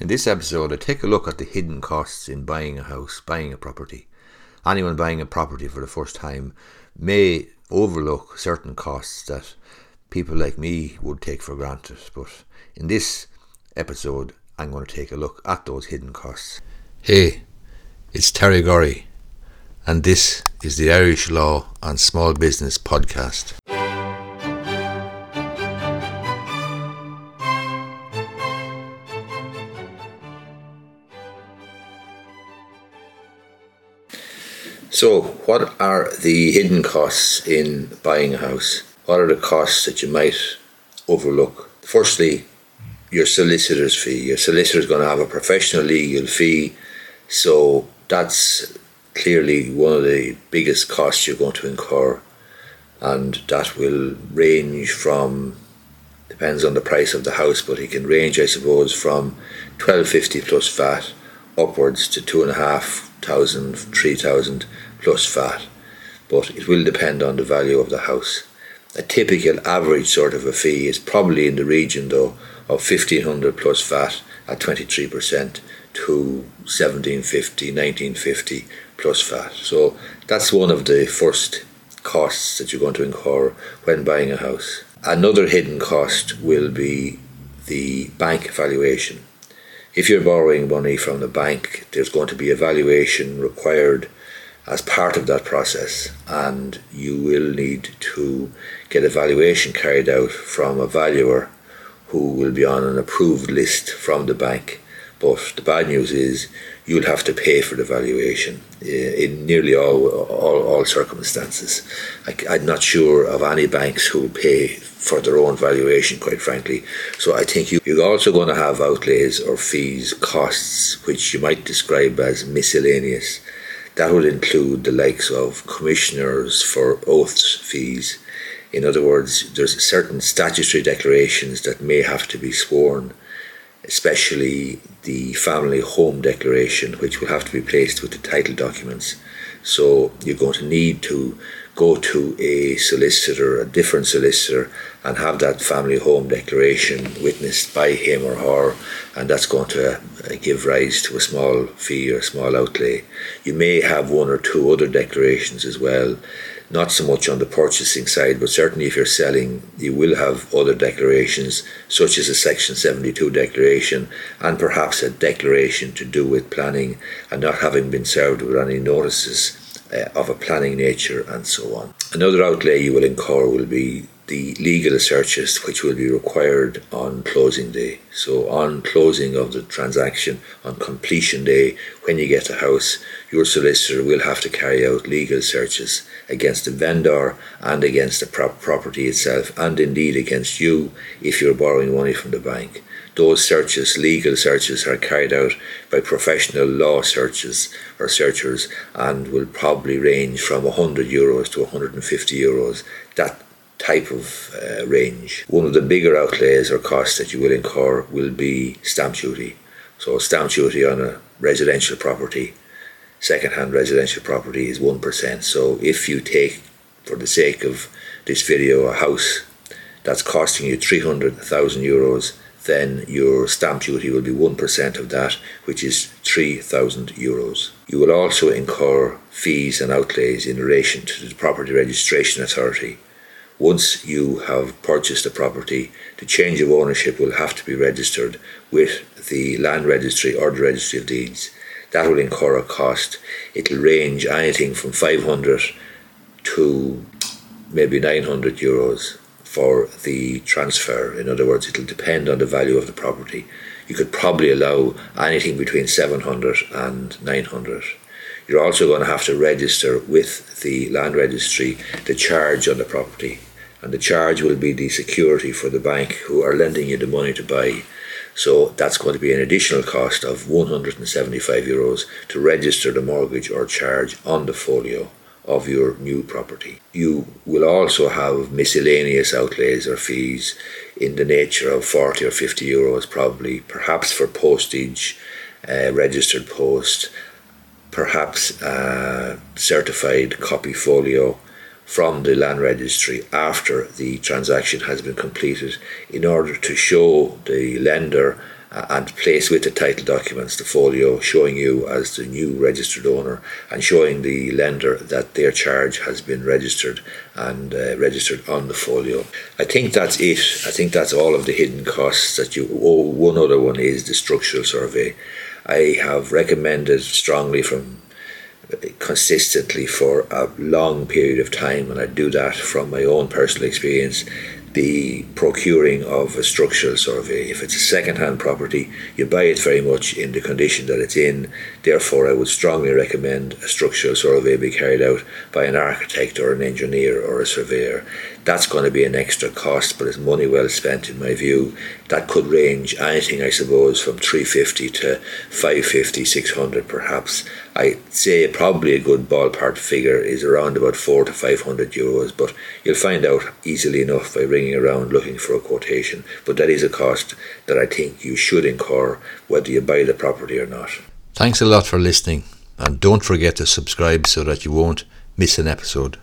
In this episode, I take a look at the hidden costs in buying a house, buying a property. Anyone buying a property for the first time may overlook certain costs that people like me would take for granted, but in this episode, I'm going to take a look at those hidden costs. Hey, it's Terry Gorry, and this is the Irish Law and Small Business Podcast. So, what are the hidden costs in buying a house? What are the costs that you might overlook? Firstly, your solicitor's fee. Your solicitor is going to have a professional legal fee, so that's clearly one of the biggest costs you're going to incur, and that will range from depends on the price of the house, but it can range, I suppose, from twelve fifty plus VAT upwards to two and a half thousand, three thousand plus VAT, but it will depend on the value of the house. A typical average sort of a fee is probably in the region though of 1500 plus VAT at 23% to 1750, 1950 plus VAT. So that's one of the first costs that you're going to incur when buying a house. Another hidden cost will be the bank valuation if you're borrowing money from the bank, there's going to be a valuation required as part of that process, and you will need to get a valuation carried out from a valuer who will be on an approved list from the bank. But the bad news is you'll have to pay for the valuation eh, in nearly all all, all circumstances. I, am not sure of any banks who will pay for their own valuation, quite frankly. So I think you, you're also going to have outlays or fees, costs, which you might describe as miscellaneous. That will include the likes of commissioners for oaths fees. In other words, there's certain statutory declarations that may have to be sworn, especially the family home declaration, which will have to be placed with the title documents. So you're going to need to go to a solicitor, a different solicitor, and have that family home declaration witnessed by him or her, and that's going to uh, give rise to a small fee or a small outlay. You may have one or two other declarations as well, not so much on the purchasing side, but certainly if you're selling, you will have other declarations, such as a Section 72 declaration, and perhaps a declaration to do with planning and not having been served with any notices uh, of a planning nature and so on. Another outlay you will incur will be the legal searches which will be required on closing day. So, on closing of the transaction, on completion day, when you get a house, your solicitor will have to carry out legal searches against the vendor and against the property itself, and indeed against you if you're borrowing money from the bank. Those searches, legal searches, are carried out by professional law searches or searchers and will probably range from 100 euros to 150 euros. That type of uh, range. One of the bigger outlays or costs that you will incur will be stamp duty. So, stamp duty on a residential property, second hand residential property, is 1%. So, if you take, for the sake of this video, a house that's costing you 300,000 euros then your stamp duty will be 1% of that, which is 3,000 euros. You will also incur fees and outlays in relation to the Property Registration Authority. Once you have purchased a property, the change of ownership will have to be registered with the Land Registry or the Registry of Deeds. That will incur a cost. It'll range anything from 500 to maybe 900 euros for the transfer. In other words, it'll depend on the value of the property. You could probably allow anything between 700 and 900. You're also going to have to register with the land registry the charge on the property, and the charge will be the security for the bank who are lending you the money to buy. So that's going to be an additional cost of 175 euros to register the mortgage or charge on the folio of your new property. You will also have miscellaneous outlays or fees in the nature of 40 or 50 euros, probably, perhaps for postage, uh, registered post, perhaps a certified copy folio from the land registry after the transaction has been completed in order to show the lender uh, and place with the title documents the folio showing you as the new registered owner and showing the lender that their charge has been registered and uh, registered on the folio. I think that's it. I think that's all of the hidden costs that you. Oh, one other one is the structural survey. I have recommended strongly from consistently for a long period of time, and I do that from my own personal experience the procuring of a structural survey. If it's a second-hand property, you buy it very much in the condition that it's in. Therefore, I would strongly recommend a structural survey be carried out by an architect or an engineer or a surveyor. That's going to be an extra cost, but it's money well spent in my view. That could range anything, I suppose, from 350 to 550, 600 perhaps. I'd say probably a good ballpark figure is around about 4 to 500 euros, but you'll find out easily enough by ringing around looking for a quotation. But that is a cost that I think you should incur whether you buy the property or not. Thanks a lot for listening, and don't forget to subscribe so that you won't miss an episode.